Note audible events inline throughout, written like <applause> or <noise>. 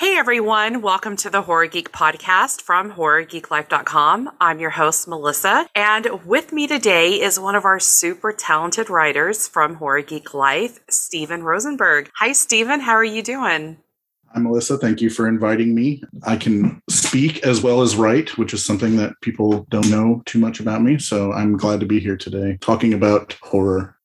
Hey everyone, welcome to the Horror Geek podcast from horrorgeeklife.com. I'm your host, Melissa, and with me today is one of our super talented writers from Horror Geek Life, Stephen Rosenberg. Hi, Stephen. How are you doing? Hi, Melissa. Thank you for inviting me. I can speak as well as write, which is something that people don't know too much about me. So I'm glad to be here today talking about horror.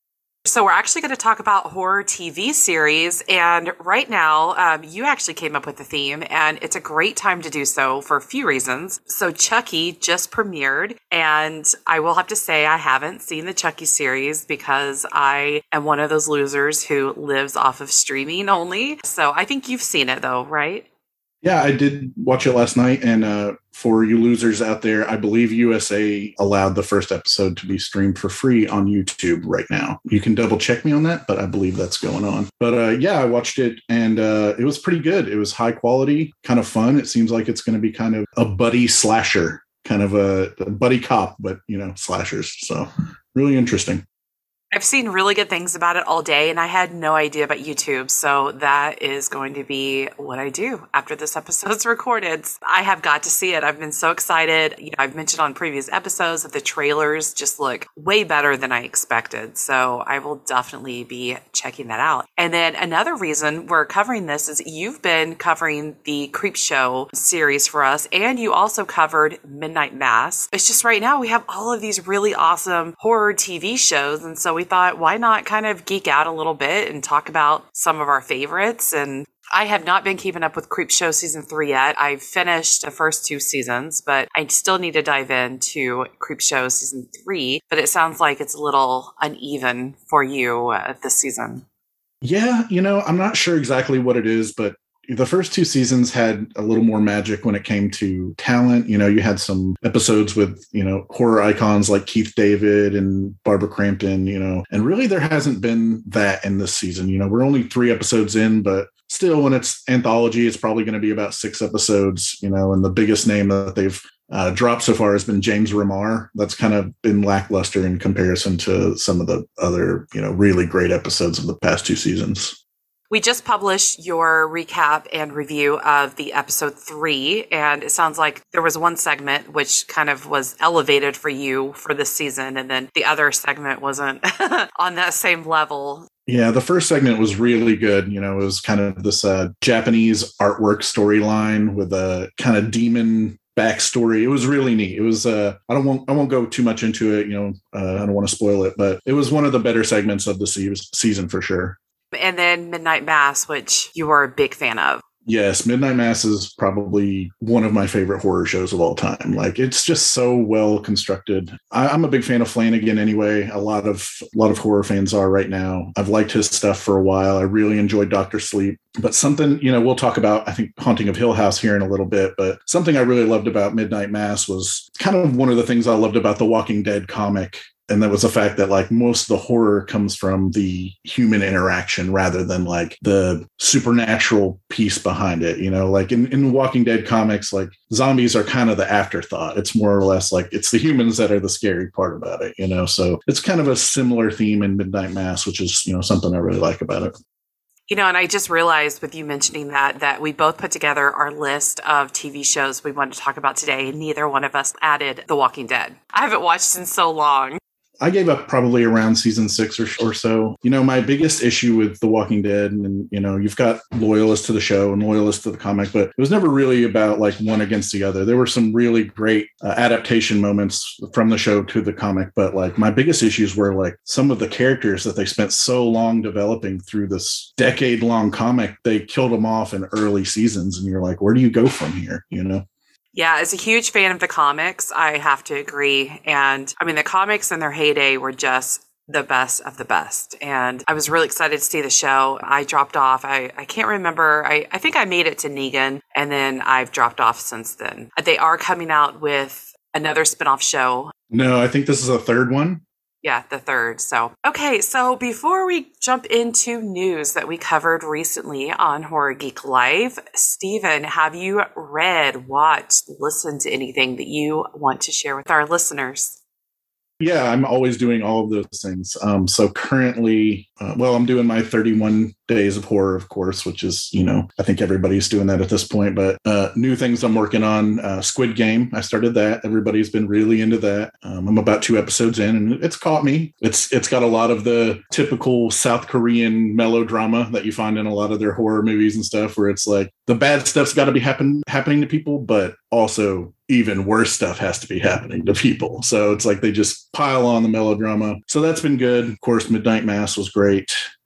So, we're actually going to talk about horror TV series. And right now, um, you actually came up with the theme, and it's a great time to do so for a few reasons. So, Chucky just premiered, and I will have to say, I haven't seen the Chucky series because I am one of those losers who lives off of streaming only. So, I think you've seen it though, right? Yeah, I did watch it last night. And uh, for you losers out there, I believe USA allowed the first episode to be streamed for free on YouTube right now. You can double check me on that, but I believe that's going on. But uh, yeah, I watched it and uh, it was pretty good. It was high quality, kind of fun. It seems like it's going to be kind of a buddy slasher, kind of a, a buddy cop, but you know, slashers. So really interesting. I've seen really good things about it all day, and I had no idea about YouTube. So that is going to be what I do after this episode's <laughs> recorded. I have got to see it. I've been so excited. You know, I've mentioned on previous episodes that the trailers just look way better than I expected. So I will definitely be checking that out. And then another reason we're covering this is you've been covering the Creepshow series for us, and you also covered Midnight Mass. It's just right now we have all of these really awesome horror TV shows, and so we thought, why not kind of geek out a little bit and talk about some of our favorites? And I have not been keeping up with Creepshow season three yet. I've finished the first two seasons, but I still need to dive into Creepshow season three. But it sounds like it's a little uneven for you uh, this season. Yeah, you know, I'm not sure exactly what it is, but the first two seasons had a little more magic when it came to talent. You know, you had some episodes with, you know, horror icons like Keith David and Barbara Crampton, you know, and really there hasn't been that in this season. You know, we're only three episodes in, but still, when it's anthology, it's probably going to be about six episodes, you know, and the biggest name that they've uh, dropped so far has been James Remar. That's kind of been lackluster in comparison to some of the other, you know, really great episodes of the past two seasons. We just published your recap and review of the episode three, and it sounds like there was one segment which kind of was elevated for you for this season, and then the other segment wasn't <laughs> on that same level. Yeah, the first segment was really good. You know, it was kind of this uh, Japanese artwork storyline with a kind of demon backstory. It was really neat. It was uh I don't want I won't go too much into it, you know, uh, I don't want to spoil it, but it was one of the better segments of the se- season for sure and then Midnight Mass, which you are a big fan of. Yes, Midnight Mass is probably one of my favorite horror shows of all time. Like it's just so well constructed. I, am a big fan of Flanagan anyway. A lot of a lot of horror fans are right now. I've liked his stuff for a while. I really enjoyed Doctor Sleep. But something, you know, we'll talk about, I think, Haunting of Hill House here in a little bit. But something I really loved about Midnight Mass was kind of one of the things I loved about the Walking Dead comic and that was the fact that like most of the horror comes from the human interaction rather than like the supernatural piece behind it you know like in, in walking dead comics like zombies are kind of the afterthought it's more or less like it's the humans that are the scary part about it you know so it's kind of a similar theme in midnight mass which is you know something i really like about it you know, and I just realized with you mentioning that that we both put together our list of TV shows we wanted to talk about today, and neither one of us added The Walking Dead. I haven't watched in so long. I gave up probably around season six or, or so. You know, my biggest issue with The Walking Dead, and, you know, you've got loyalists to the show and loyalists to the comic, but it was never really about like one against the other. There were some really great uh, adaptation moments from the show to the comic, but like my biggest issues were like some of the characters that they spent so long developing through this decade long comic, they killed them off in early seasons. And you're like, where do you go from here? You know? Yeah, as a huge fan of the comics, I have to agree. And I mean, the comics in their heyday were just the best of the best. And I was really excited to see the show. I dropped off. I, I can't remember. I, I think I made it to Negan and then I've dropped off since then. They are coming out with another spinoff show. No, I think this is a third one yeah, the third. So, okay, so before we jump into news that we covered recently on Horror Geek Life, Stephen, have you read, watched, listened to anything that you want to share with our listeners? Yeah, I'm always doing all of those things. Um, so currently, uh, well, I'm doing my 31 days of horror, of course, which is, you know, I think everybody's doing that at this point. But uh, new things I'm working on uh, Squid Game. I started that. Everybody's been really into that. Um, I'm about two episodes in, and it's caught me. It's it's got a lot of the typical South Korean melodrama that you find in a lot of their horror movies and stuff, where it's like the bad stuff's got to be happen happening to people, but also even worse stuff has to be happening to people. So it's like they just pile on the melodrama. So that's been good. Of course, Midnight Mass was great.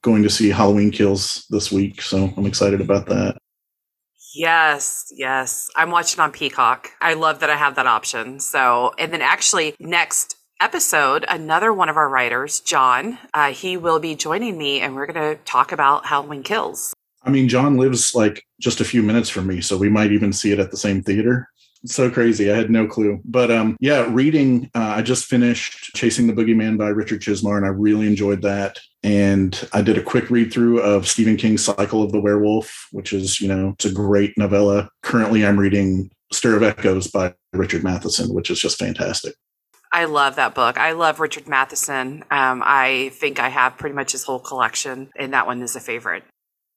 Going to see Halloween Kills this week. So I'm excited about that. Yes, yes. I'm watching on Peacock. I love that I have that option. So, and then actually, next episode, another one of our writers, John, uh, he will be joining me and we're going to talk about Halloween Kills. I mean, John lives like just a few minutes from me, so we might even see it at the same theater. So crazy. I had no clue. But um, yeah, reading, uh, I just finished Chasing the Boogeyman by Richard Chizmar, and I really enjoyed that. And I did a quick read through of Stephen King's Cycle of the Werewolf, which is, you know, it's a great novella. Currently, I'm reading Stir of Echoes by Richard Matheson, which is just fantastic. I love that book. I love Richard Matheson. Um, I think I have pretty much his whole collection, and that one is a favorite.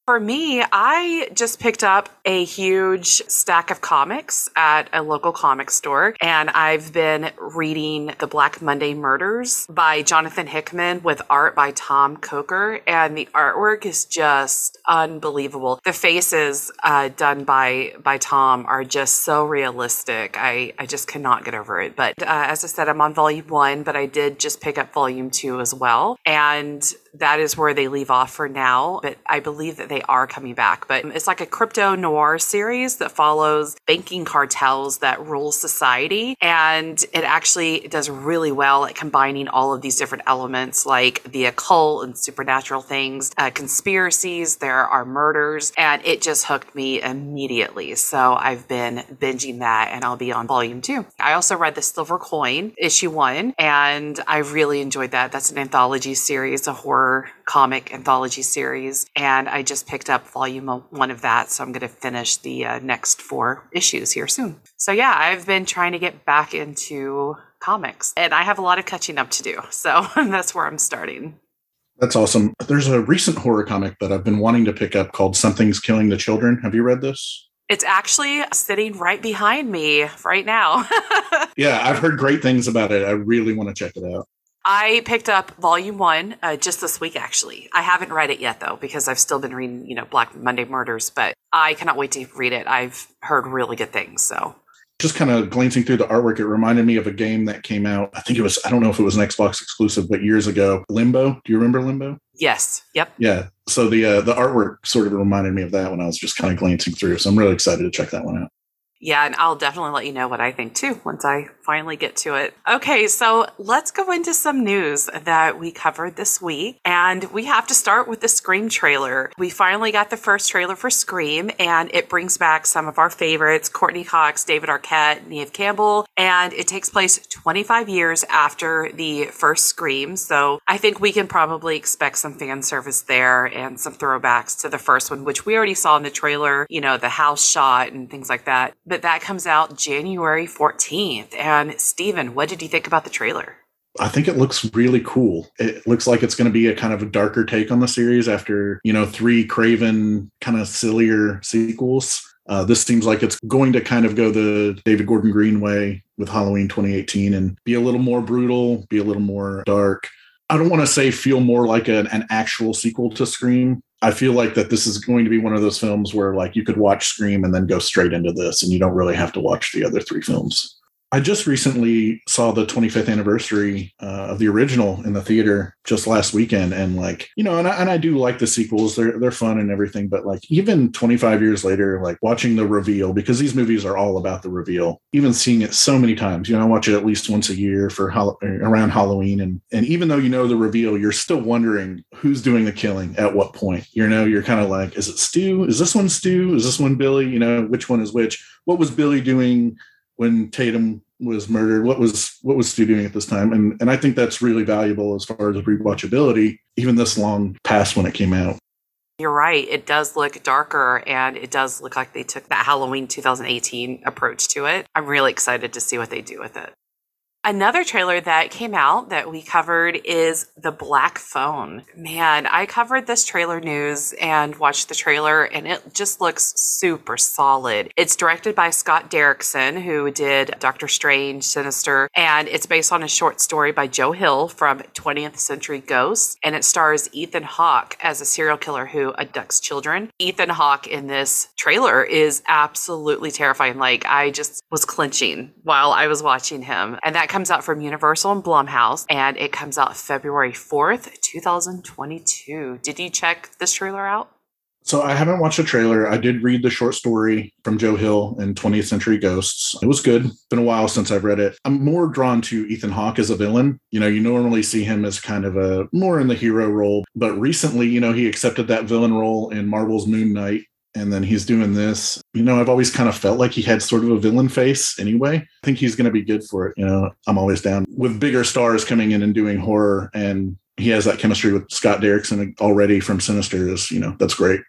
For me, I just picked up a huge stack of comics at a local comic store, and I've been reading The Black Monday Murders by Jonathan Hickman with art by Tomm Coker, and the artwork is just unbelievable. The faces uh, done by by Tom are just so realistic. I I just cannot get over it. But uh, as I said, I'm on volume one, but I did just pick up volume two as well, and that is where they leave off for now. But I believe that they are coming back. But it's like a crypto noir series that follows banking cartels that rule society. And it actually does really well at combining all of these different elements like the occult and supernatural things, uh, conspiracies, there are murders, and it just hooked me immediately. So I've been binging that and I'll be on volume two. I also read The Silver Coin, issue one, and I really enjoyed that. That's an anthology series, a horror horror comic anthology series, and I just picked up volume one of that. So I'm going to finish the uh, next four issues here soon. So yeah, I've been trying to get back into comics, and I have a lot of catching up to do. So <laughs> that's where I'm starting. That's awesome. There's a recent horror comic that I've been wanting to pick up called Something's Killing the Children. Have you read this? It's actually sitting right behind me right now. <laughs> yeah, I've heard great things about it. I really want to check it out. I picked up volume one uh, just this week, actually. I haven't read it yet, though, because I've still been reading, you know, Black Monday Murders, but I cannot wait to read it. I've heard really good things. So just kind of glancing through the artwork, it reminded me of a game that came out. I think it was, I don't know if it was an Xbox exclusive, but years ago, Limbo. Do you remember Limbo? Yes. Yep. Yeah. So the uh, the artwork sort of reminded me of that when I was just kind of glancing through. So I'm really excited to check that one out. Yeah, and I'll definitely let you know what I think too once I finally get to it. Okay, so let's go into some news that we covered this week. And we have to start with the Scream trailer. We finally got the first trailer for Scream, and it brings back some of our favorites Courteney Cox, David Arquette, Neve Campbell, and it takes place 25 years after the first Scream. So I think we can probably expect some fan service there and some throwbacks to the first one, which we already saw in the trailer, you know, the house shot and things like that but that comes out January 14th. And Stephen, what did you think about the trailer? I think it looks really cool. It looks like it's going to be a kind of a darker take on the series after, you know, three Craven kind of sillier sequels. Uh, this seems like it's going to kind of go the David Gordon Green way with Halloween 2018 and be a little more brutal, be a little more dark. I don't want to say feel more like an, an actual sequel to Scream I feel like that this is going to be one of those films where like you could watch Scream and then go straight into this and you don't really have to watch the other three films. I just recently saw the 25th anniversary uh, of the original in the theater just last weekend, and like you know, and I, and I do like the sequels; they're they're fun and everything. But like even 25 years later, like watching the reveal because these movies are all about the reveal. Even seeing it so many times, you know, I watch it at least once a year for ho- around Halloween, and and even though you know the reveal, you're still wondering who's doing the killing at what point. You know, you're kind of like, is it Stu? Is this one Stu? Is this one Billy? You know, which one is which? What was Billy doing? When Tatum was murdered, what was what was Stu doing at this time? And and I think that's really valuable as far as rewatchability, even this long past when it came out. You're right. It does look darker and it does look like they took that Halloween 2018 approach to it. I'm really excited to see what they do with it. Another trailer that came out that we covered is The Black Phone. Man, I covered this trailer news and watched the trailer, and it just looks super solid. It's directed by Scott Derrickson, who did Doctor Strange, Sinister, and it's based on a short story by Joe Hill from 20th Century Ghosts, and it stars Ethan Hawke as a serial killer who abducts children. Ethan Hawke in this trailer is absolutely terrifying. Like, I just was clenching while I was watching him, and that comes out from Universal and Blumhouse, and it comes out February 4th, 2022. Did you check this trailer out? So I haven't watched the trailer. I did read the short story from Joe Hill in 20th Century Ghosts. It was good. Been a while since I've read it. I'm more drawn to Ethan Hawke as a villain. You know, you normally see him as kind of a more in the hero role, but recently, you know, he accepted that villain role in Marvel's Moon Knight and then he's doing this. You know, I've always kind of felt like he had sort of a villain face anyway. I think he's going to be good for it. You know, I'm always down with bigger stars coming in and doing horror, and he has that chemistry with Scott Derrickson already from Sinister. Is you know that's great.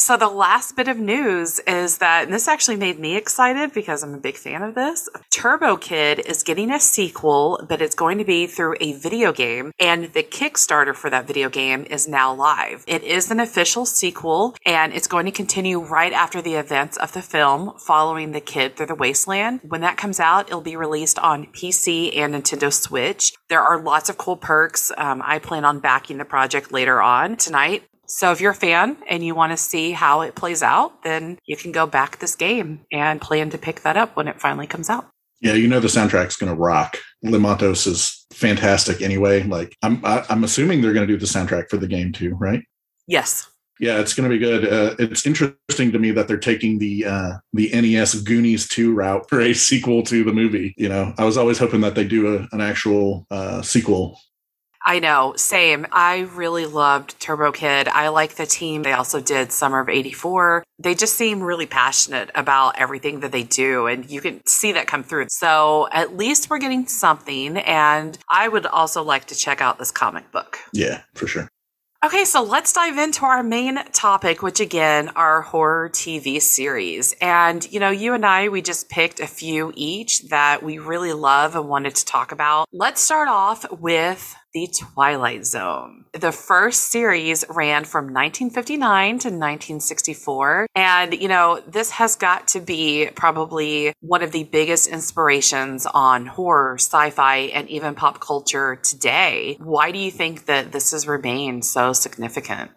So the last bit of news is that and this actually made me excited because I'm a big fan of this. Turbo Kid is getting a sequel, but it's going to be through a video game, and the Kickstarter for that video game is now live. It is an official sequel, and it's going to continue right after the events of the film, following the kid through the wasteland. When that comes out, it'll be released on PC and Nintendo Switch. There are lots of cool perks. Um, I plan on backing the project later on tonight. So if you're a fan and you want to see how it plays out, then you can go back this game and plan to pick that up when it finally comes out. Yeah, you know the soundtrack's going to rock. Le Matos is fantastic anyway. Like I'm I, am i am assuming they're going to do the soundtrack for the game too, right? Yes. Yeah, it's going to be good. Uh, it's interesting to me that they're taking the uh, the NES Goonies 2 route for a sequel to the movie. You know, I was always hoping that they do a, an actual uh, sequel I know, same. I really loved Turbo Kid. I like the team. They also did Summer of 84. They just seem really passionate about everything that they do, and you can see that come through. So at least we're getting something, and I would also like to check out this comic book. Yeah, for sure. Okay, so let's dive into our main topic, which again are horror TV series. And, you know, you and I, we just picked a few each that we really love and wanted to talk about. Let's start off with The Twilight Zone. The first series ran from 1959 to 1964. And, you know, this has got to be probably one of the biggest inspirations on horror, sci fi, and even pop culture today. Why do you think that this has remained so significant?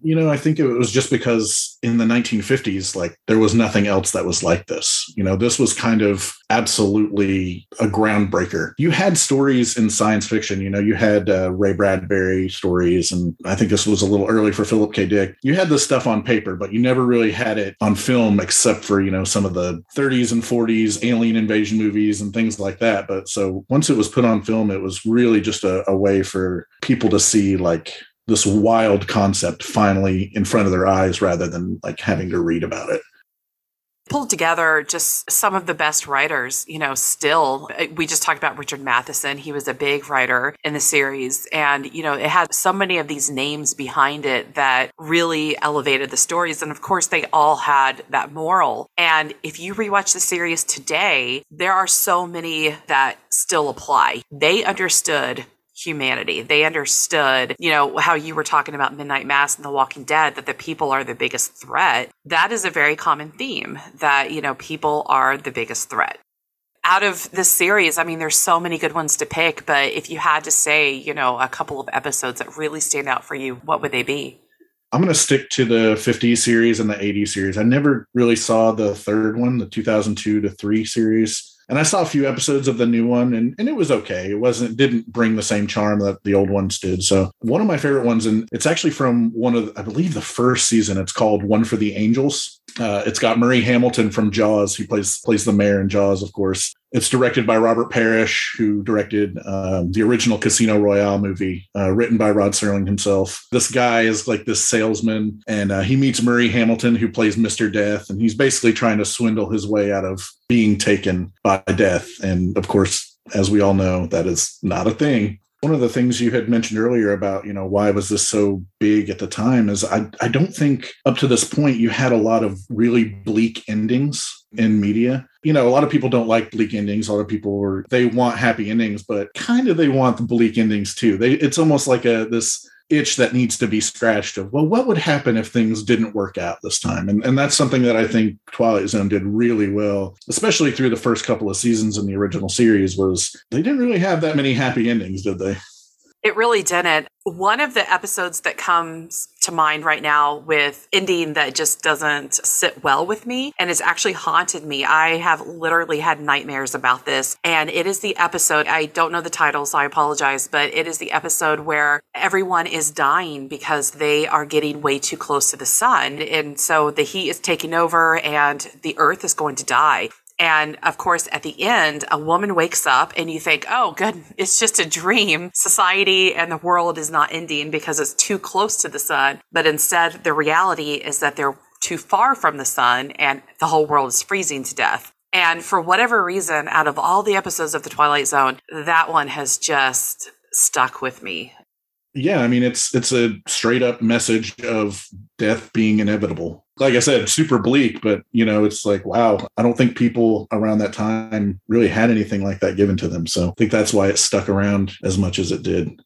You know, I think it was just because in the 1950s, like there was nothing else that was like this. You know, this was kind of absolutely a groundbreaker. You had stories in science fiction. You know, you had uh, Ray Bradbury stories, and I think this was a little early for Philip K. Dick. You had this stuff on paper, but you never really had it on film except for, you know, some of the 30s and 40s alien invasion movies and things like that. But so once it was put on film, it was really just a, a way for people to see like this wild concept finally in front of their eyes rather than like having to read about it pulled together just some of the best writers, you know, still. We just talked about Richard Matheson. He was a big writer in the series. And, you know, it had so many of these names behind it that really elevated the stories. And of course, they all had that moral. And if you rewatch the series today, there are so many that still apply. They understood humanity. They understood, you know, how you were talking about Midnight Mass and The Walking Dead, that the people are the biggest threat. That is a very common theme that, you know, people are the biggest threat. Out of this series, I mean, there's so many good ones to pick, but if you had to say, you know, a couple of episodes that really stand out for you, what would they be? I'm going to stick to the 50s series and the 80s series. I never really saw the third one, the 2002 to 3 series and I saw a few episodes of the new one and, and it was okay. It wasn't didn't bring the same charm that the old ones did. So one of my favorite ones, and it's actually from one of I believe the first season. It's called One for the Angels. Uh, it's got Murray Hamilton from Jaws. He plays plays the mayor in Jaws, of course. It's directed by Robert Parrish, who directed um, the original Casino Royale movie, uh, written by Rod Serling himself. This guy is like this salesman, and uh, he meets Murray Hamilton, who plays Mr. Death, and he's basically trying to swindle his way out of being taken by death. And of course, as we all know, that is not a thing. One of the things you had mentioned earlier about, you know, why was this so big at the time is I, I don't think up to this point you had a lot of really bleak endings in media. You know, a lot of people don't like bleak endings. A lot of people were they want happy endings, but kind of they want the bleak endings too. They it's almost like a this itch that needs to be scratched of well what would happen if things didn't work out this time and, and that's something that i think twilight zone did really well especially through the first couple of seasons in the original series was they didn't really have that many happy endings did they it really didn't. One of the episodes that comes to mind right now with ending that just doesn't sit well with me and it's actually haunted me. I have literally had nightmares about this. And it is the episode, I don't know the title, so I apologize, but it is the episode where everyone is dying because they are getting way too close to the sun. And so the heat is taking over and the earth is going to die. And of course, at the end, a woman wakes up and you think, oh, good, it's just a dream. Society and the world is not ending because it's too close to the sun. But instead, the reality is that they're too far from the sun and the whole world is freezing to death. And for whatever reason, out of all the episodes of The Twilight Zone, that one has just stuck with me yeah i mean it's it's a straight up message of death being inevitable like i said super bleak but you know it's like wow i don't think people around that time really had anything like that given to them so i think that's why it stuck around as much as it did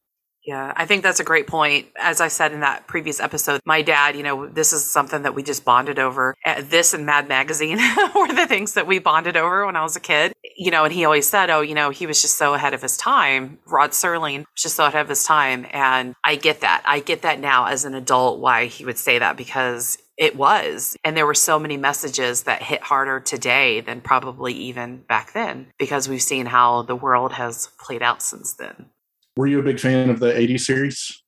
yeah, I think that's a great point. As I said in that previous episode, my dad, you know, this is something that we just bonded over. Uh, this and Mad Magazine <laughs> were the things that we bonded over when I was a kid. You know, and he always said, oh, you know, he was just so ahead of his time. Rod Serling was just so ahead of his time. And I get that. I get that now as an adult why he would say that because it was. And there were so many messages that hit harder today than probably even back then because we've seen how the world has played out since then. Were you a big fan of the 80s series?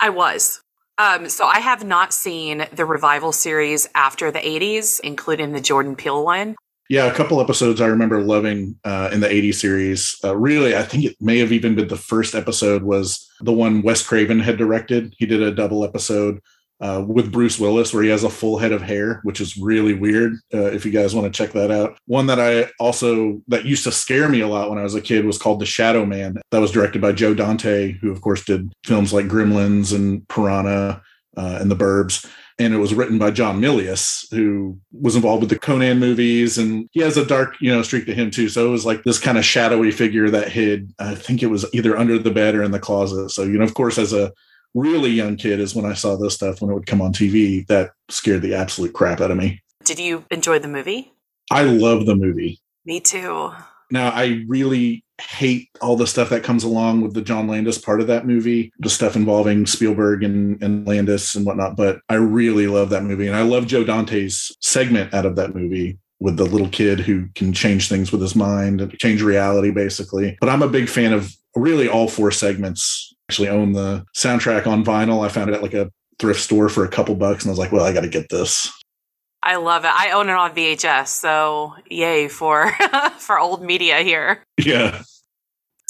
I was. Um, so I have not seen the revival series after the 80s, including the Jordan Peele one. Yeah, a couple episodes I remember loving uh, in the 80s series. Uh, really, I think it may have even been the first episode was the one Wes Craven had directed. He did a double episode uh, with Bruce Willis, where he has a full head of hair, which is really weird. Uh, if you guys want to check that out, one that I also that used to scare me a lot when I was a kid was called The Shadow Man. That was directed by Joe Dante, who of course did films like Gremlins and Piranha uh, and The Burbs. And it was written by John Milius, who was involved with the Conan movies, and he has a dark, you know, streak to him too. So it was like this kind of shadowy figure that hid. I think it was either under the bed or in the closet. So you know, of course, as a really young kid is when I saw this stuff when it would come on TV. That scared the absolute crap out of me. Did you enjoy the movie? I love the movie. Me too. Now, I really hate all the stuff that comes along with the John Landis part of that movie, the stuff involving Spielberg and, and Landis and whatnot. But I really love that movie. And I love Joe Dante's segment out of that movie with the little kid who can change things with his mind and change reality, basically. But I'm a big fan of really all four segments actually own the soundtrack on vinyl. I found it at like a thrift store for a couple bucks, and I was like, well, I got to get this. I love it. I own it on VHS, so yay for <laughs> for old media here. Yeah.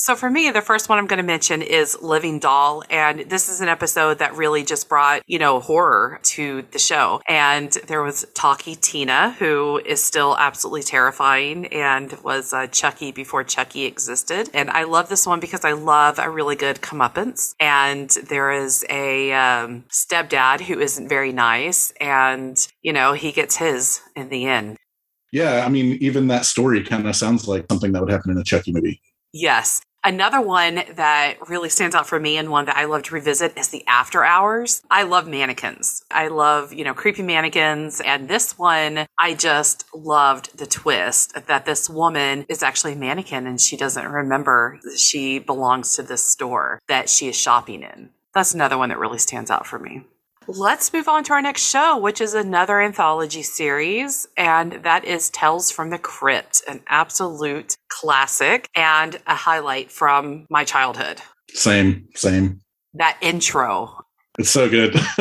So for me, the first one I'm going to mention is Living Doll. And this is an episode that really just brought, you know, horror to the show. And there was Talkie Tina, who is still absolutely terrifying and was uh, Chucky before Chucky existed. And I love this one because I love a really good comeuppance. And there is a um, stepdad who isn't very nice. And, you know, he gets his in the end. Yeah, I mean, even that story kind of sounds like something that would happen in a Chucky movie. Yes. Another one that really stands out for me and one that I love to revisit is the after hours. I love mannequins. I love, you know, creepy mannequins. And this one, I just loved the twist that this woman is actually a mannequin and she doesn't remember she belongs to this store that she is shopping in. That's another one that really stands out for me. Let's move on to our next show, which is another anthology series, and that is Tales from the Crypt, an absolute classic and a highlight from my childhood. Same, same. That intro. It's so good. <laughs>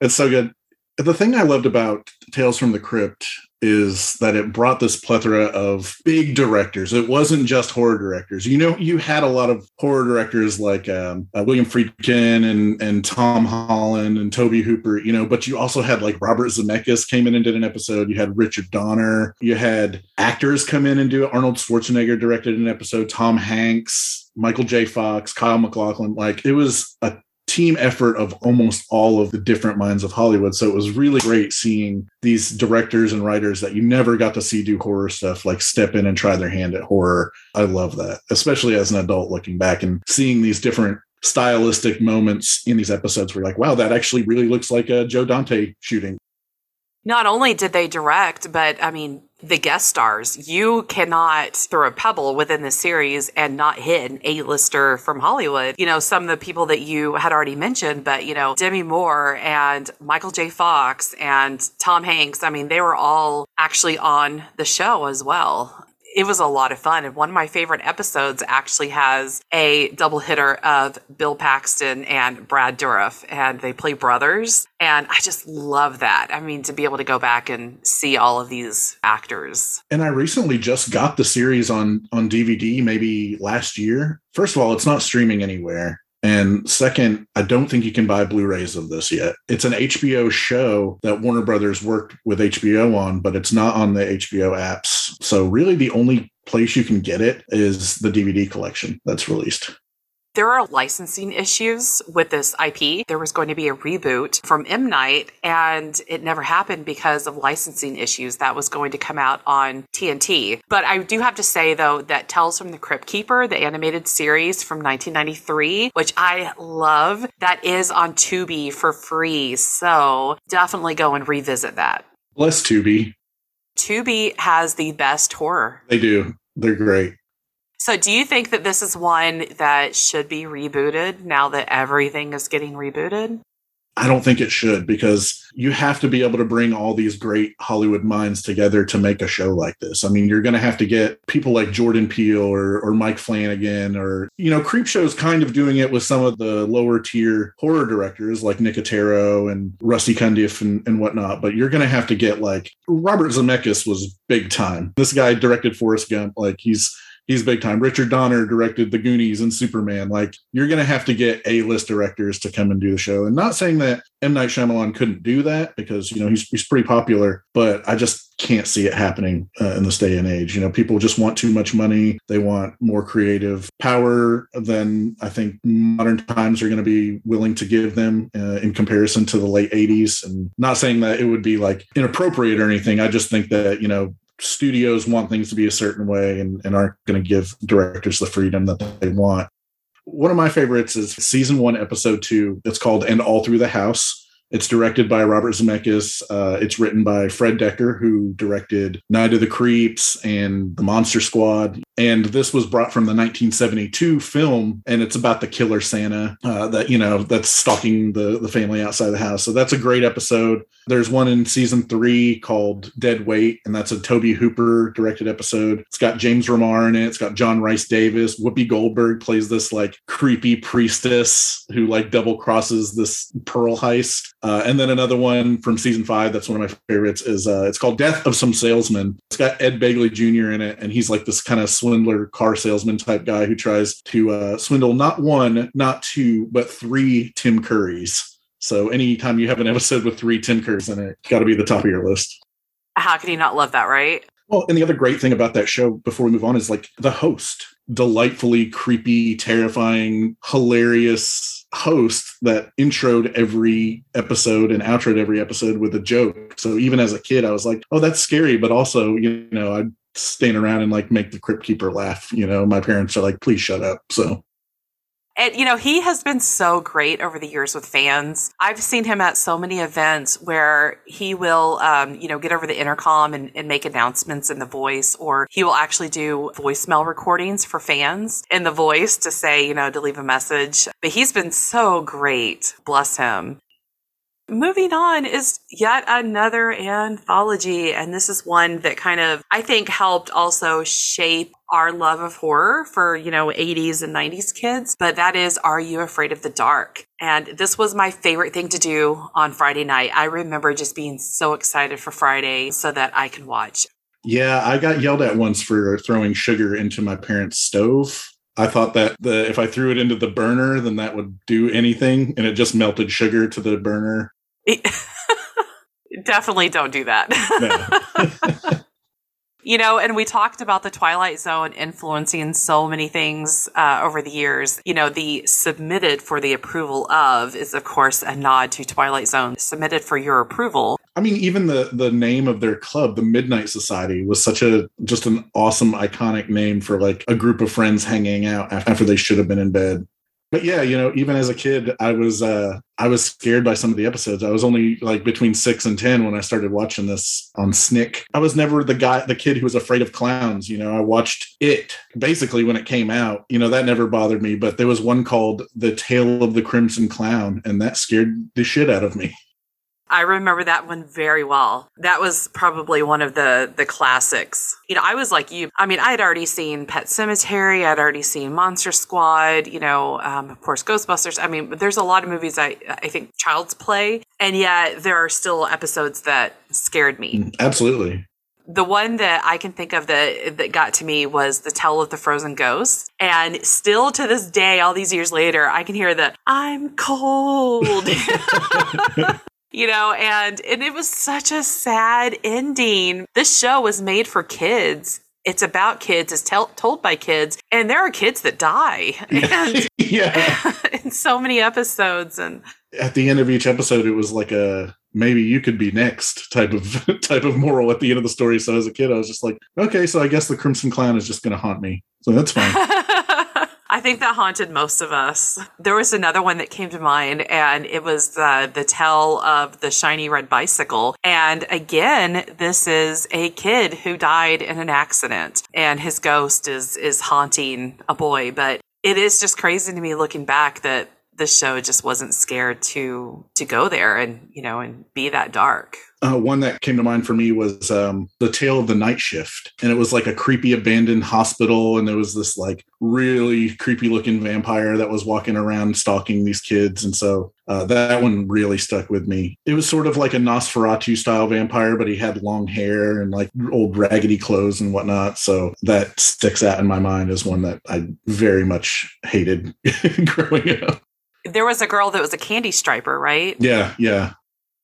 it's so good. The thing I loved about Tales from the Crypt is that it brought this plethora of big directors. It wasn't just horror directors. You know, you had a lot of horror directors like um, uh, William Friedkin and and Tom Holland and Tobe Hooper. You know, but you also had like Robert Zemeckis came in and did an episode. You had Richard Donner. You had actors come in and do it. Arnold Schwarzenegger directed an episode. Tom Hanks. Michael J. Fox, Kyle MacLachlan, like it was a team effort of almost all of the different minds of Hollywood. So it was really great seeing these directors and writers that you never got to see do horror stuff like step in and try their hand at horror. I love that, especially as an adult looking back and seeing these different stylistic moments in these episodes where you're like, wow, that actually really looks like a Joe Dante shooting. Not only did they direct, but I mean, the guest stars. You cannot throw a pebble within the series and not hit an A-lister from Hollywood. You know, some of the people that you had already mentioned, but you know, Demi Moore and Michael J. Fox and Tom Hanks. I mean, they were all actually on the show as well it was a lot of fun. And one of my favorite episodes actually has a double hitter of Bill Paxton and Brad Dourif, and they play brothers. And I just love that. I mean, to be able to go back and see all of these actors. And I recently just got the series on on DVD, maybe last year. First of all, it's not streaming anywhere. And second, I don't think you can buy Blu rays of this yet. It's an HBO show that Warner Brothers worked with HBO on, but it's not on the HBO apps. So, really, the only place you can get it is the DVD collection that's released. There are licensing issues with this IP. There was going to be a reboot from M. Night, and it never happened because of licensing issues. That was going to come out on TNT. But I do have to say, though, that Tales from the Crypt Keeper, the animated series from 1993, which I love, that is on Tubi for free. So definitely go and revisit that. Bless Tubi. Tubi has the best horror. They do. They're great. So, do you think that this is one that should be rebooted now that everything is getting rebooted? I don't think it should because you have to be able to bring all these great Hollywood minds together to make a show like this. I mean, you're going to have to get people like Jordan Peele or, or Mike Flanagan or, you know, Creepshow's kind of doing it with some of the lower tier horror directors like Nicotero and Rusty Cundiff and, and whatnot. But you're going to have to get like Robert Zemeckis was big time. This guy directed Forrest Gump. Like he's he's big time. Richard Donner directed The Goonies and Superman. Like you're going to have to get A list directors to come and do the show. And not saying that M Night Shyamalan couldn't do that because you know he's he's pretty popular, but I just can't see it happening uh, in this day and age. You know, people just want too much money. They want more creative power than I think modern times are going to be willing to give them uh, in comparison to the late 80s. And not saying that it would be like inappropriate or anything. I just think that, you know, studios want things to be a certain way and, and aren't going to give directors the freedom that they want. One of my favorites is season one, episode two. It's called And All Through the House. It's directed by Robert Zemeckis. Uh, it's written by Fred Dekker, who directed Night of the Creeps and The Monster Squad. And this was brought from the 1972 film, and it's about the killer Santa uh, that you know that's stalking the the family outside the house. So that's a great episode. There's one in season three called Dead Weight, and that's a Tobe Hooper directed episode. It's got James Remar in it. It's got John Rhys-Davies Whoopi Goldberg plays this like creepy priestess who like double crosses this pearl heist. Uh, and then another one from season five that's one of my favorites is uh, it's called Death of Some Salesman. It's got Ed Begley Jr. in it, and he's like this kind of swindler car salesman type guy who tries to uh, swindle not one, not two, but three Tim Currys. So anytime you have an episode with three Tim Currys in it, got to be the top of your list. How can you not love that, right? Well, and the other great thing about that show before we move on is like the host, delightfully creepy, terrifying, hilarious host that introed every episode and outroed every episode with a joke. So even as a kid, I was like, oh, that's scary. But also, you know, I'd stand around and like make the crypt keeper laugh. You know, my parents are like, please shut up. So and, you know, he has been so great over the years with fans. I've seen him at so many events where he will, um, you know, get over the intercom and, and, make announcements in the voice, or he will actually do voicemail recordings for fans in the voice to say, you know, to leave a message. But he's been so great. Bless him. Moving on is yet another anthology. And this is one that kind of, I think, helped also shape our love of horror for, you know, 80s and 90s kids, but that is Are You Afraid of the Dark? And this was my favorite thing to do on Friday night. I remember just being so excited for Friday so that I can watch. Yeah, I got yelled at once for throwing sugar into my parents' stove. I thought that the if I threw it into the burner, then that would do anything, and it just melted sugar to the burner. <laughs> Definitely don't do that. <laughs> <laughs> You know, and we talked about the Twilight Zone influencing so many things uh, over the years. You know, the submitted for the approval of is, of course, a nod to Twilight Zone. Submitted for your approval. I mean, even the the name of their club, the Midnight Society, was such a just an awesome, iconic name for like a group of friends hanging out after they should have been in bed but yeah, you know, even as a kid, I was uh I was scared by some of the episodes. I was only like between six and ten when I started watching this on Snick. I was never the guy, the kid who was afraid of clowns. You know, I watched it basically when it came out. You know, that never bothered me. But there was one called The Tale of the Crimson Clown, and that scared the shit out of me. I remember that one very well. That was probably one of the the classics. You know, I was like you. I mean, I had already seen Pet Sematary. I'd already seen Monster Squad. You know, um, of course, Ghostbusters. I mean, there's a lot of movies. I I think Child's Play, and yet there are still episodes that scared me. Mm, absolutely. The one that I can think of that that got to me was the Tale of the Frozen Ghost, and still to this day, all these years later, I can hear the "I'm cold." <laughs> <laughs> you know and and it was such a sad ending. This show was made for kids. It's about kids. It's tell, told by kids. And there are kids that die. <laughs> <laughs> And <laughs> yeah. in so many episodes and at the end of each episode it was like a maybe you could be next type of type of moral at the end of the story. So as a kid i was just like okay so i guess the crimson clown is just going to haunt me. So that's fine I think that haunted most of us. There was another one that came to mind, and it was the the tell of the shiny red bicycle. And again, this is a kid who died in an accident, and his ghost is is haunting a boy. But it is just crazy to me looking back that the show just wasn't scared to to go there and you know and be that dark. Uh, one that came to mind for me was um, the tale of the night shift. And it was like a creepy abandoned hospital. And there was this like really creepy looking vampire that was walking around stalking these kids. And so uh, that one really stuck with me. It was sort of like a nosferatu style vampire but he had long hair and like old raggedy clothes and whatnot. So that sticks out in my mind as one that i very much hated <laughs> growing up. There was a girl that was a candy striper, right? Yeah, yeah.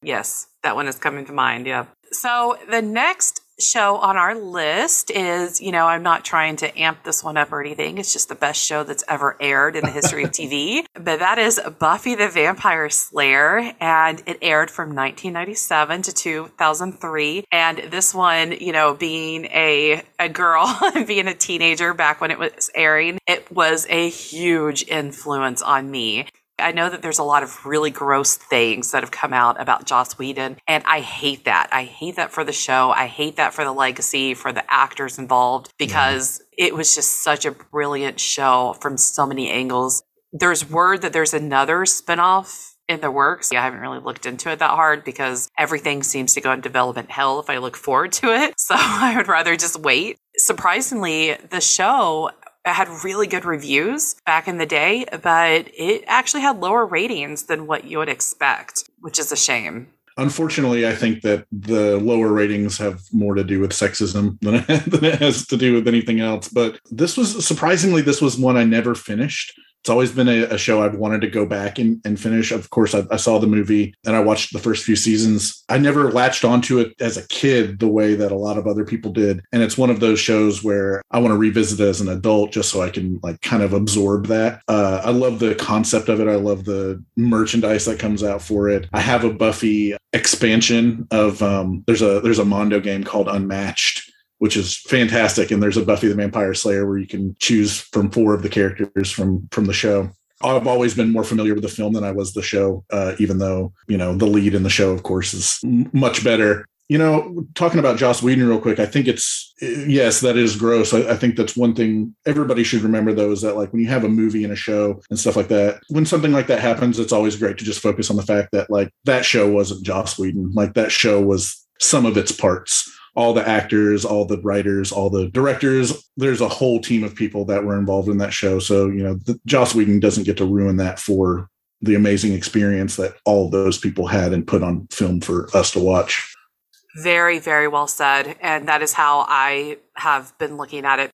Yes, that one is coming to mind. Yeah. So the next show on our list is, you know, I'm not trying to amp this one up or anything. It's just the best show that's ever aired in the history of TV. <laughs> But that is Buffy the Vampire Slayer. And it aired from 1997 to 2003. And this one, you know, being a, a girl <laughs> and being a teenager back when it was airing, it was a huge influence on me. I know that there's a lot of really gross things that have come out about Joss Whedon, and I hate that. I hate that for the show. I hate that for the legacy, for the actors involved, because yeah. it was just such a brilliant show from so many angles. There's word that there's another spinoff in the works. I haven't really looked into it that hard because everything seems to go in development hell if I look forward to it. <laughs> So I would rather just wait. Surprisingly, the show had really good reviews back in the day, but it actually had lower ratings than what you would expect, which is a shame. Unfortunately, I think that the lower ratings have more to do with sexism than it, <laughs> than it has to do with anything else. But this was surprisingly, this was one I never finished it's always been a, a, show I've wanted to go back and, and finish. Of course, I, I, saw the movie and I watched the first few seasons. I never latched onto it as a kid the way that a lot of other people did. And it's one of those shows where I want to revisit it as an adult just so I can like kind of absorb that. Uh, I love the concept of it. I love the merchandise that comes out for it. I have a Buffy expansion of um, there's a there's a Mondo game called Unmatched which is fantastic. And there's a Buffy the Vampire Slayer where you can choose from four of the characters from from the show. I've always been more familiar with the film than I was the show, uh, even though you know the lead in the show, of course, is much better. You know, talking about Joss Whedon real quick, I think it's yes, that is gross. I, I, think that's one thing everybody should remember though is that like when you have a movie and a show and stuff like that, when something like that happens, it's always great to just focus on the fact that like that show wasn't Joss Whedon. Like that show was some of its parts all the actors, all the writers, all the directors. There's a whole team of people that were involved in that show. So, you know, the, Joss Whedon doesn't get to ruin that for the amazing experience that all those people had and put on film for us to watch. Very, very well said. And that is how I have been looking at it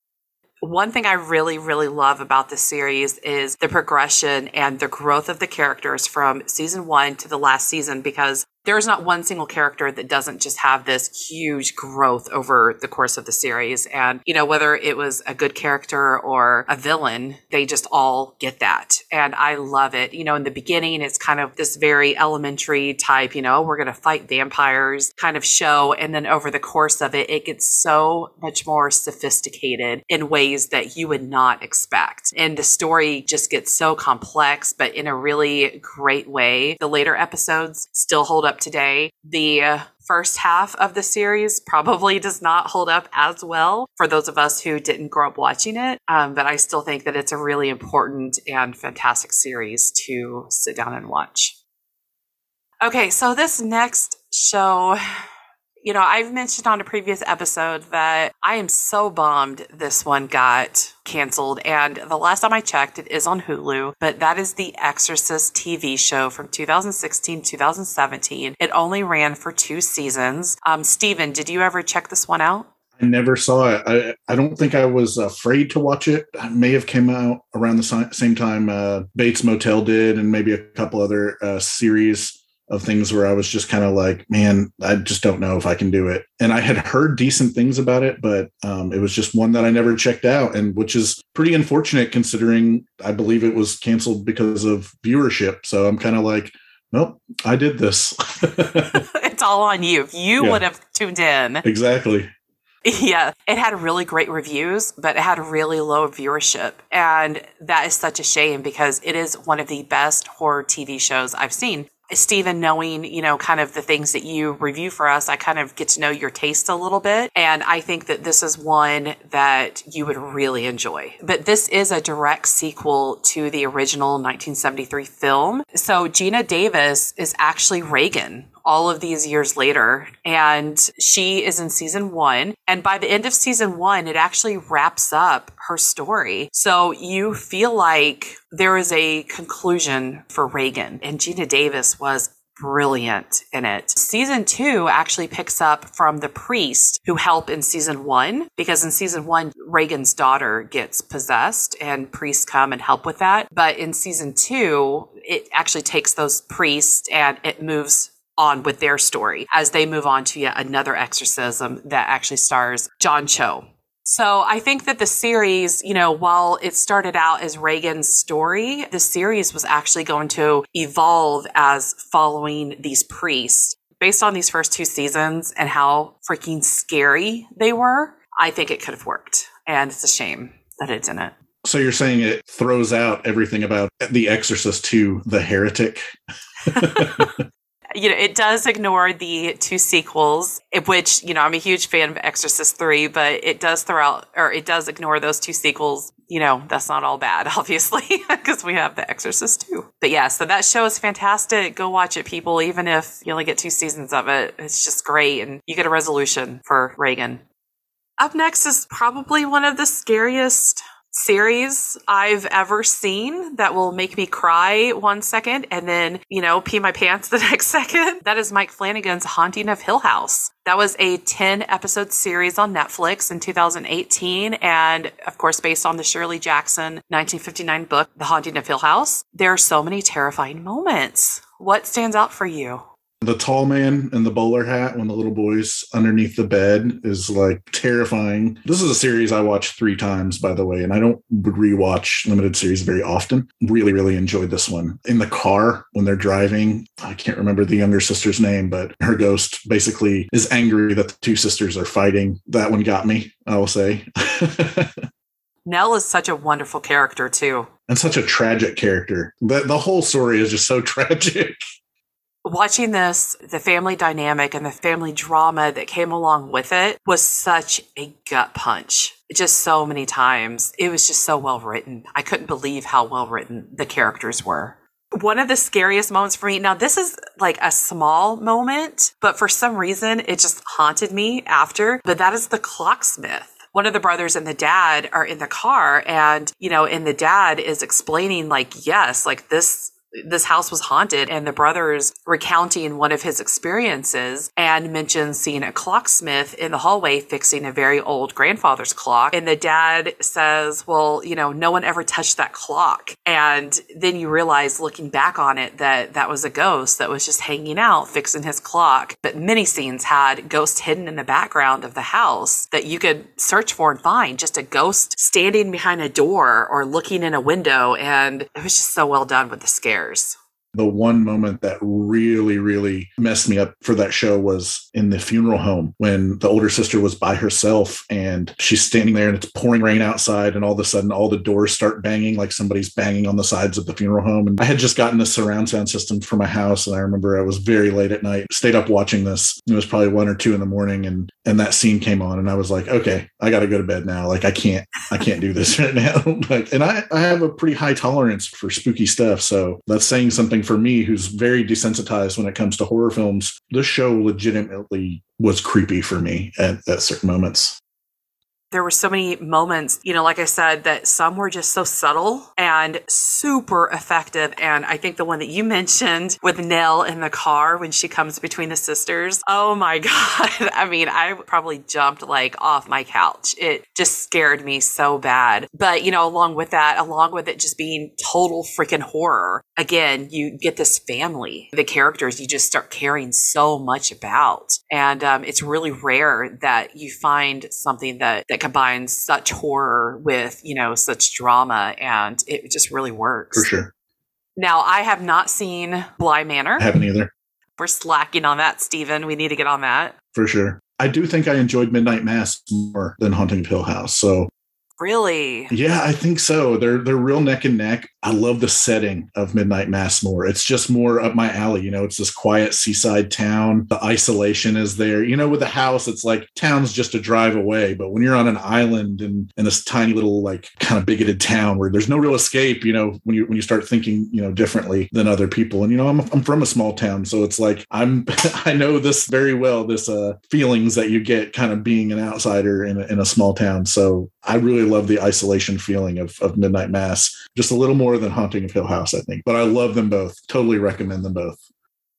one thing I really, really love about this series is the progression and the growth of the characters from season one to the last season because there's not one single character that doesn't just have this huge growth over the course of the series. And, you know, whether it was a good character or a villain, they just all get that. And I love it. You know, in the beginning, it's kind of this very elementary type, you know, we're going to fight vampires kind of show. And then over the course of it, it gets so much more sophisticated in ways that you would not expect. And the story just gets so complex, but in a really great way. The later episodes still hold up up today. The first half of the series probably does not hold up as well for those of us who didn't grow up watching it. Um, but I still think that it's a really important and fantastic series to sit down and watch. Okay, so this next show you know, I've mentioned on a previous episode that I am so bummed this one got canceled. And the last time I checked, it is on Hulu, but that is the Exorcist TV show from 2016, 2017. It only ran for two seasons. Um, Steven, did you ever check this one out? I never saw it. I, I don't think I was afraid to watch it. it may have came out around the same time uh, Bates Motel did, and maybe a couple other uh, series of things where I was just kind of like, man, I just don't know if I can do it. And I had heard decent things about it, but um, it was just one that I never checked out, and which is pretty unfortunate considering I believe it was canceled because of viewership. So I'm kind of like, nope, I did this. <laughs> it's all on you. If you yeah. would have tuned in. Exactly. Yeah, it had really great reviews, but it had really low viewership. And that is such a shame because it is one of the best horror TV shows I've seen. Steven, knowing, you know, kind of the things that you review for us, I kind of get to know your taste a little bit. And I think that this is one that you would really enjoy. But this is a direct sequel to the original 1973 film. So Geena Davis is actually Regan all of these years later. And she is in season one. And by the end of season one, it actually wraps up her story. So you feel like there is a conclusion for Reagan. And Geena Davis was brilliant in it. Season two actually picks up from the priest who help in season one, because in season one, Reagan's daughter gets possessed and priests come and help with that. But in season two, it actually takes those priests and it moves on with their story as they move on to yet another exorcism that actually stars John Cho. So I think that the series, you know, while it started out as Reagan's story, the series was actually going to evolve as following these priests. Based on these first two seasons and how freaking scary they were, I think it could have worked. And it's a shame that it didn't. So you're saying it throws out everything about The Exorcist to The Heretic? <laughs> you know, it does ignore the two sequels, which, you know, I'm a huge fan of Exorcist 3, but it does throw out, or it does ignore those two sequels. You know, that's not all bad, <laughs> obviously, because we have The Exorcist 2. But yeah, so that show is fantastic. Go watch it, people, even if you only get two seasons of it. It's just great. And you get a resolution for Reagan. Up next is probably one of the scariest series I've ever seen that will make me cry one second and then, you know, pee my pants <laughs> the next second. That is Mike Flanagan's Haunting of Hill House. That was a 10 episode series on Netflix in 2018. And of course, based on the Shirley Jackson 1959 book, The Haunting of Hill House. There are so many terrifying moments. What stands out for you? The tall man in the bowler hat when the little boy's underneath the bed is like terrifying. This is a series I watched three times, by the way, and I don't rewatch limited series very often. Really, really enjoyed this one. In the car when they're driving, I can't remember the younger sister's name, but her ghost basically is angry that the two sisters are fighting. That one got me, I will say. <laughs> Nell is such a wonderful character too. And such a tragic character. The, the whole story is just so <laughs> tragic watching this, the family dynamic and the family drama that came along with it was such a gut punch. Just so many times. It was just so well written. I couldn't believe how well written the characters were. One of the scariest moments for me. Now, this is like a small moment, but for some reason, it just haunted me after. But that is the clocksmith one of the brothers and the dad are in the car and you know and the dad is explaining like yes like this this house was haunted and the brothers recounting one of his experiences and mentions seeing a clocksmith in the hallway fixing a very old grandfather's clock. And the dad says well you know no one ever touched that clock. And then you realize looking back on it that that was a ghost that was just hanging out fixing his clock. But many scenes had ghosts hidden in the background of the house that you could search for and find. Just a ghost standing behind a door or looking in a window. And it was just so well done with the scare years the one moment that really, really messed me up for that show was in the funeral home when the older sister was by herself and she's standing there and it's pouring rain outside. And all of a sudden, all the doors start banging like somebody's banging on the sides of the funeral home. And I had just gotten a surround sound system for my house. And I remember I was very late at night, stayed up watching this. It was probably one or two in the morning. And, and that scene came on. And I was like, okay, I got to go to bed now. Like, I can't, I can't do this <laughs> right now. <laughs> like, and I, I have a pretty high tolerance for spooky stuff. So that's saying something for me who's very desensitized when it comes to horror films, this show legitimately was creepy for me at, at certain moments there were so many moments, you know, like I said, that some were just so subtle and super effective. And I think the one that you <laughs> mentioned with Nell in the car when she comes between the sisters, oh my <laughs> God. I mean, I probably jumped like off my couch. It just scared me so bad. But, you know, along with that, along with it just being total freaking horror, again, you get this family, the characters you just start caring so much about. And um, it's really rare that you find something that, that combines such horror with, you know, such drama and it just really works. For sure. Now, I have not seen Bly Manor. I haven't either. We're slacking on that, Stephen. We need to get on that. For sure. I do think I enjoyed Midnight Mass more than Haunting Hill House. So Really? Yeah, I think so. They're they're real neck and neck. I love the setting of Midnight Mass more. It's just more up my alley. You know, it's this quiet seaside town. The isolation is there. You know, with the house, it's like town's just a drive away. But when you're on an island and in this tiny little like kind of bigoted town where there's no real escape, you know, when you when you start thinking, you know, differently than other people. And you know, I'm I'm from a small town, so it's like I'm <laughs> I know this very well. This uh feelings that you get kind of being an outsider in a, in a small town. So I really love the isolation feeling of, of Midnight Mass, just a little more than Haunting of Hill House, I think. But I love them both. Totally recommend them both.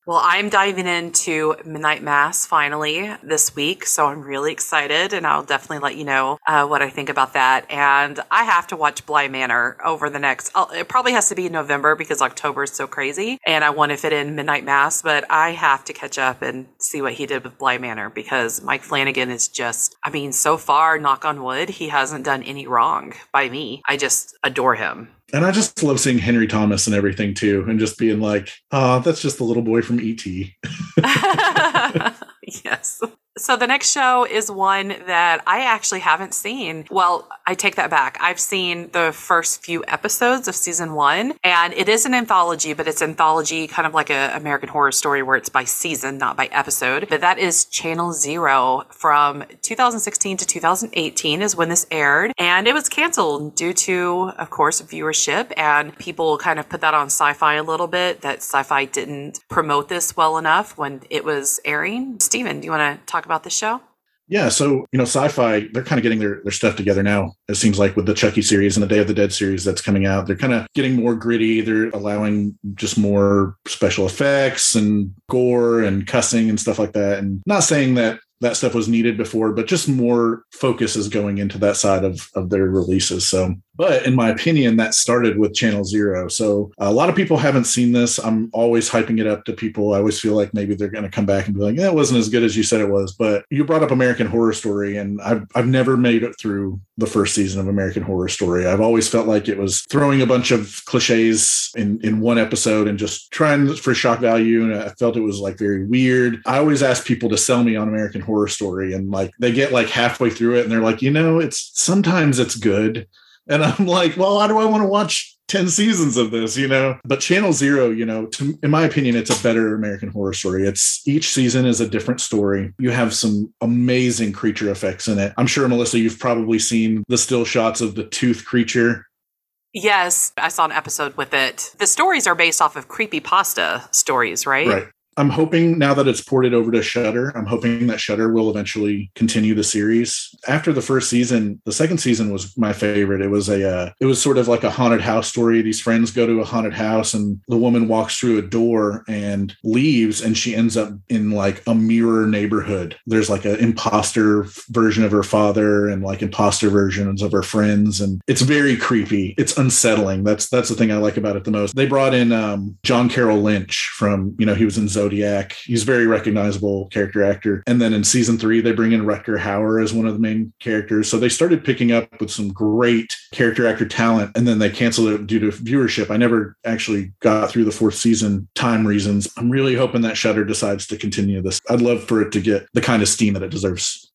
Well, I'm diving into Midnight Mass finally this week, so I'm really excited, and I'll definitely let you know uh, what I think about that. And I have to watch Bly Manor over the next. I'll, it probably has to be November because October is so crazy, and I want to fit in Midnight Mass, but I have to catch up and see what he did with Bly Manor because Mike Flanagan is just. I mean, so far, knock on wood, he hasn't done any wrong by me. I just adore him and I just love seeing Henry Thomas and everything too, and just being like, "Oh, that's just the little boy from ET." <laughs> yes. So the next show is one that I actually haven't seen. Well, I take that back. I've seen the first few episodes of season one, and it is an anthology, but it's anthology kind of like an American Horror Story where it's by season, not by episode. But that is Channel Zero from 2016 to 2018 is when this aired, and it was canceled due to, of course, viewership, and people kind of put that on Syfy a little bit that Syfy didn't promote this well enough when it was airing. Steven, do you want to talk? Talk about the show? Yeah, so you know, Syfy, they're kind of getting their, their stuff together now. It seems like with the Chucky series and the Day of the Dead series that's coming out, they're kind of getting more gritty. They're allowing just more special effects and gore and cussing and stuff like that. And not saying that that stuff was needed before, but just more focus is going into that side of, of their releases. So but in my opinion, that started with Channel Zero. So a lot of people haven't seen this. I'm always hyping it up to people. I always feel like maybe they're going to come back and be like, it wasn't as good as you said it was. But you brought up American Horror Story, and I've, I've never made it through the first season of American Horror Story. I've always felt like it was throwing a bunch of cliches in, in one episode and just trying for shock value. And I felt it was like very weird. I always ask people to sell me on American Horror Story, and like they get like halfway through it and they're like, you know, it's sometimes it's good and I'm like, well, why do I want to watch 10 seasons of this, you know? But Channel Zero, you know, to, in my opinion, it's a better American horror story. It's each season is a different story. You have some amazing creature effects in it. I'm sure, Melissa, you've probably seen the still shots of the tooth creature Yes, I saw an episode with it. The stories are based off of creepy pasta stories, right? Right. I'm hoping now that it's ported over to Shudder, I'm hoping that Shudder will eventually continue the series. After the first season, the second season was my favorite. It was a uh, it was sort of like a haunted house story. These friends go to a haunted house and the woman walks through a door and leaves and she ends up in like a mirror neighborhood. There's like an imposter version of her father and like imposter versions of her friends and it's very creepy. It's unsettling. That's that's the thing I like about it the most. They brought in um, John Carroll Lynch from, you know, he was in Zodiac. He's a very recognizable character actor. And then in season three, they bring in Rutger Hauer as one of the main characters. So they started picking up with some great character actor talent, and then they canceled it due to viewership. I never actually got through the fourth season, time reasons. I'm really hoping that Shudder decides to continue this. I'd love for it to get the kind of steam that it deserves.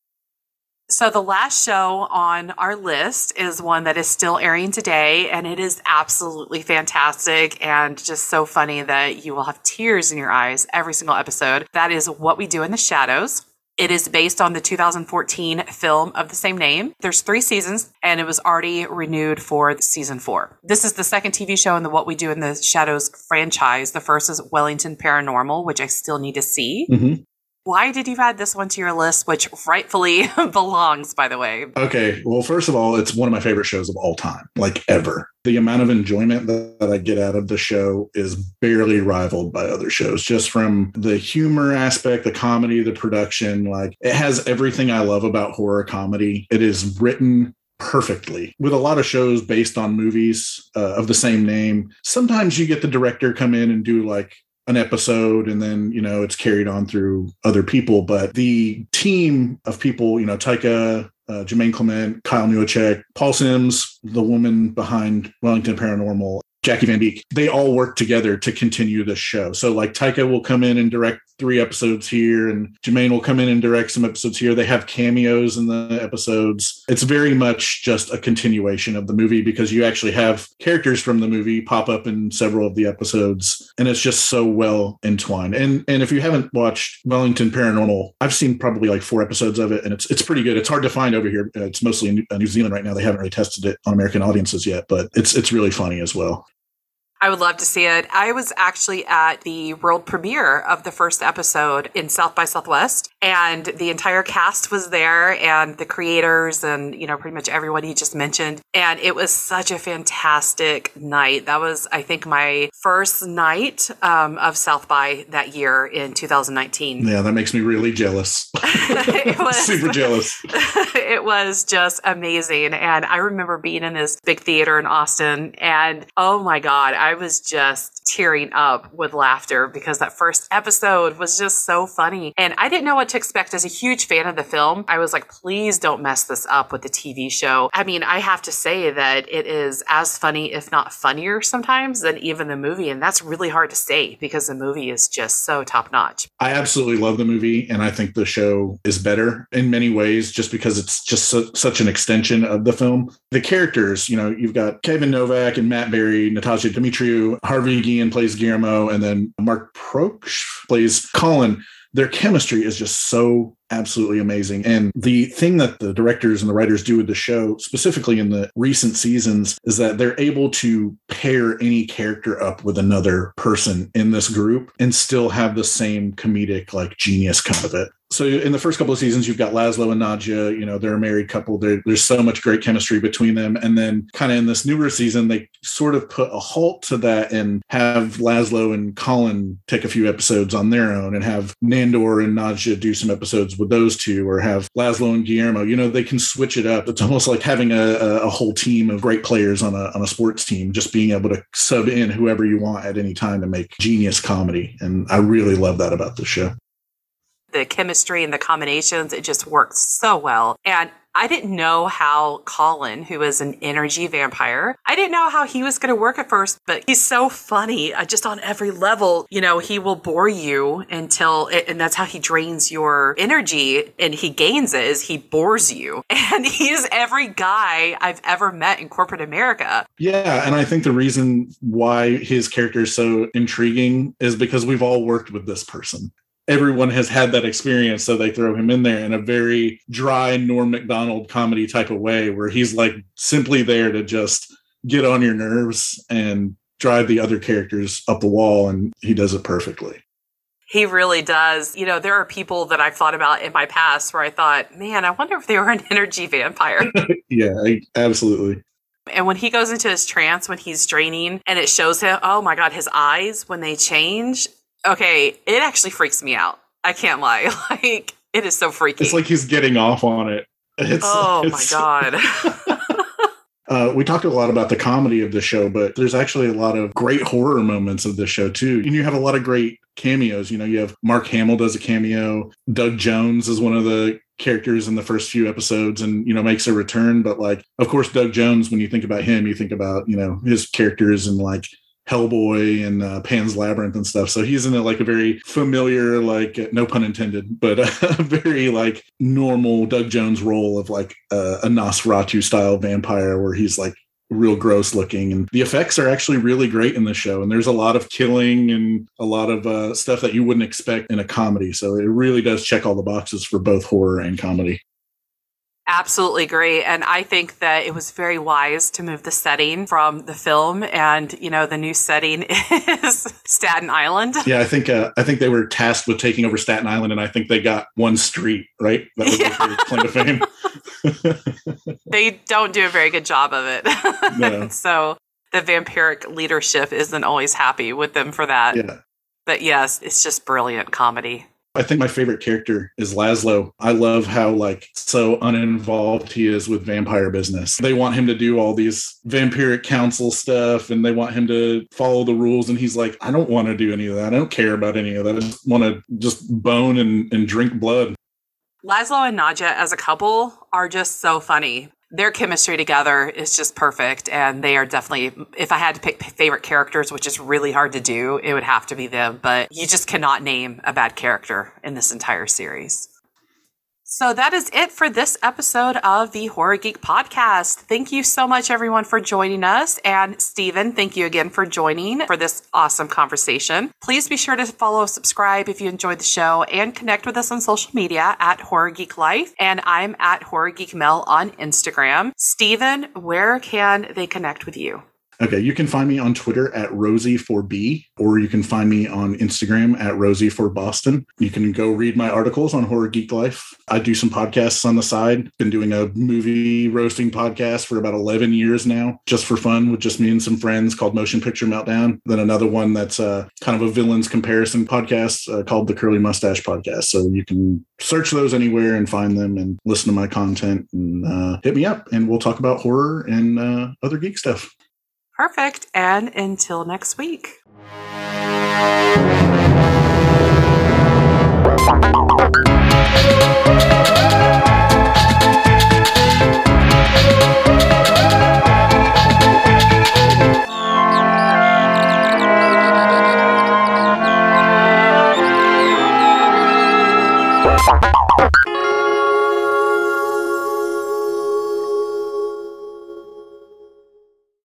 So, the last show on our list is one that is still airing today, and it is absolutely fantastic and just so funny that you will have tears in your eyes every single episode. That is What We Do in the Shadows. It is based on the 2014 film of the same name. There's three seasons and it was already renewed for season four. This is the second TV show in the What We Do in the Shadows franchise. The first is Wellington Paranormal, which I still need to see. Mm-hmm. Why did you add this one to your list, which rightfully <laughs> belongs, by the way? Okay. Well, first of all, it's one of my favorite shows of all time, like ever. The amount of enjoyment that, I get out of the show is barely rivaled by other shows, just from the humor aspect, the comedy, the production. Like it has everything I love about horror comedy. It is written perfectly with a lot of shows based on movies uh, of the same name sometimes you get the director come in and do like an episode and then you know it's carried on through other people. But the team of people you know taika uh, Jermaine Clement, Kyle Newacheck, Paul Simms, the woman behind Wellington Paranormal, Jackie Van Beek, they all work together to continue the show. So like Taika will come in and direct three episodes here and Jermaine will come in and direct some episodes here. They have cameos in the episodes. It's very much just a continuation of the movie because you actually have characters from the movie pop up in several of the episodes and it's just so well entwined. And and if you haven't watched Wellington Paranormal, I've seen probably like four episodes of it and it's it's pretty good. It's hard to find over here. Uh, it's mostly in uh, New Zealand right now. They haven't really tested it on American audiences yet, but it's it's really funny as well. I would love to see it. I was actually at the world premiere of the first episode in South by Southwest, and the entire cast was there, and the creators, and you know, pretty much everyone he just mentioned. And it was such a fantastic night. That was, I think, my first night um, of South by that year in 2019. Yeah, that makes me really jealous. <laughs> <laughs> was, Super jealous. <laughs> it was just amazing, and I remember being in this big theater in Austin, and oh my god, I I was just tearing up with laughter because that first episode was just so funny. And I didn't know what to expect as a huge fan of the film. I was like, please don't mess this up with the TV show. I mean, I have to say that it is as funny, if not funnier sometimes than even the movie. And that's really hard to say because the movie is just so top notch. I absolutely love the movie. And I think the show is better in many ways just because it's just su- such an extension of the film. The characters, you know, you've got Kayvan Novak and Matt Berry, Natasia Demetriou Harvey Guillen plays Guillermo, and then Mark Proksch plays Colin. Their chemistry is just so absolutely amazing. And the thing that the directors and the writers do with the show, specifically in the recent seasons, is that they're able to pair any character up with another person in this group and still have the same comedic like genius come of it. So in the first couple of seasons you've got laszlo and nadja you know they're a married couple. They're, there's so much great chemistry between them. And then kind of in this newer season they sort of put a halt to that and have laszlo and colin take a few episodes on their own and have nandor and nadja do some episodes with those two or have laszlo and guillermo you know they can switch it up. It's almost like having a, a whole team of great players on a, on a sports team just being able to sub in whoever you want at any time to make genius comedy. And i really love that about the show. The chemistry and the combinations, it just works so well. And I didn't know how Colin, who is an energy vampire, I didn't know how he was going to work at first, but he's so funny uh, just on every level. You know, he will bore you until, it, and that's how he drains your energy and he gains it is he bores you. <laughs> And he's every guy I've ever met in corporate America. Yeah. And I think the reason why his character is so intriguing is because we've all worked with this person everyone has had that experience, so they throw him in there in a very dry Norm Macdonald comedy type of way, where he's like simply there to just get on your nerves and drive the other characters up the wall, and he does it perfectly. He really does. You know, there are people that I've thought about in my past where I thought, man, I wonder if they were an <laughs> energy vampire. <laughs> yeah, absolutely. And when he goes into his trance, when he's draining, and it shows him, oh my God, his eyes, when they change, okay, it actually freaks me out. I can't lie. <laughs> Like, it is so freaky. It's like he's getting off on it. It's, oh it's, my God. <laughs> Uh, we talked a lot about the comedy of the show, but there's actually a lot of great horror moments of the show too. And you have a lot of great cameos. You know, you have Mark Hamill does a cameo. Doug Jones is one of the characters in the first few episodes and you know makes a return but like of course doug jones when you think about him you think about you know his characters and like Hellboy and uh, Pan's Labyrinth and stuff. So he's in a, like a very familiar, like no pun intended, but <laughs> a very like normal Doug Jones role of like uh, a Nosferatu style vampire where he's like real gross looking. And the effects are actually really great in the show. And there's a lot of killing and a lot of uh, stuff that you wouldn't expect in a comedy. So it really does check all the boxes for both horror and comedy absolutely great. And I think that it was very wise to move the setting from the film. And, you know, the new setting <laughs> is Staten Island. Yeah, I think uh, I think they were tasked with taking over Staten Island, and I think they got one street, right? That was yeah. claim to fame. they don't do a very good job of it. No. <laughs> so the vampiric leadership isn't always happy with them for that. Yeah. But yes, it's just brilliant comedy. I think my favorite character is Laszlo. I love how like so uninvolved he is with vampire business. They want him to do all these vampiric council stuff and they want him to follow the rules and he's like, I don't want to do any of that. I don't care about any of that. I just want to just bone and, and drink blood. Laszlo and Nadja as a couple are just so funny their chemistry together is just perfect and they are definitely if i had to pick favorite characters which is really hard to do it would have to be them but you just cannot name a bad character in this entire series so that is it for this episode of the Horror Geek Podcast. Thank you so much, everyone, for joining us. And Stephen, thank you again for joining for this awesome conversation. Please be sure to follow, subscribe if you enjoyed the show, and connect with us on social media at Horror Geek Life. And I'm at Horror Geek Mel on Instagram. Stephen, where can they connect with you? Okay, you can find me on Twitter at Rosie4B, or you can find me on Instagram at Rosie for Boston. You can go read my articles on Horror Geek Life. I do some podcasts on the side. Been doing a movie roasting podcast for about 11 years now, just for fun with just me and some friends called Motion Picture Meltdown. Then another one that's uh, kind of a villains comparison podcast uh, called the Curly Mustache Podcast. So you can search those anywhere and find them and listen to my content and uh, hit me up, and we'll talk about horror and uh, other geek stuff. Perfect. And until next week. Bye.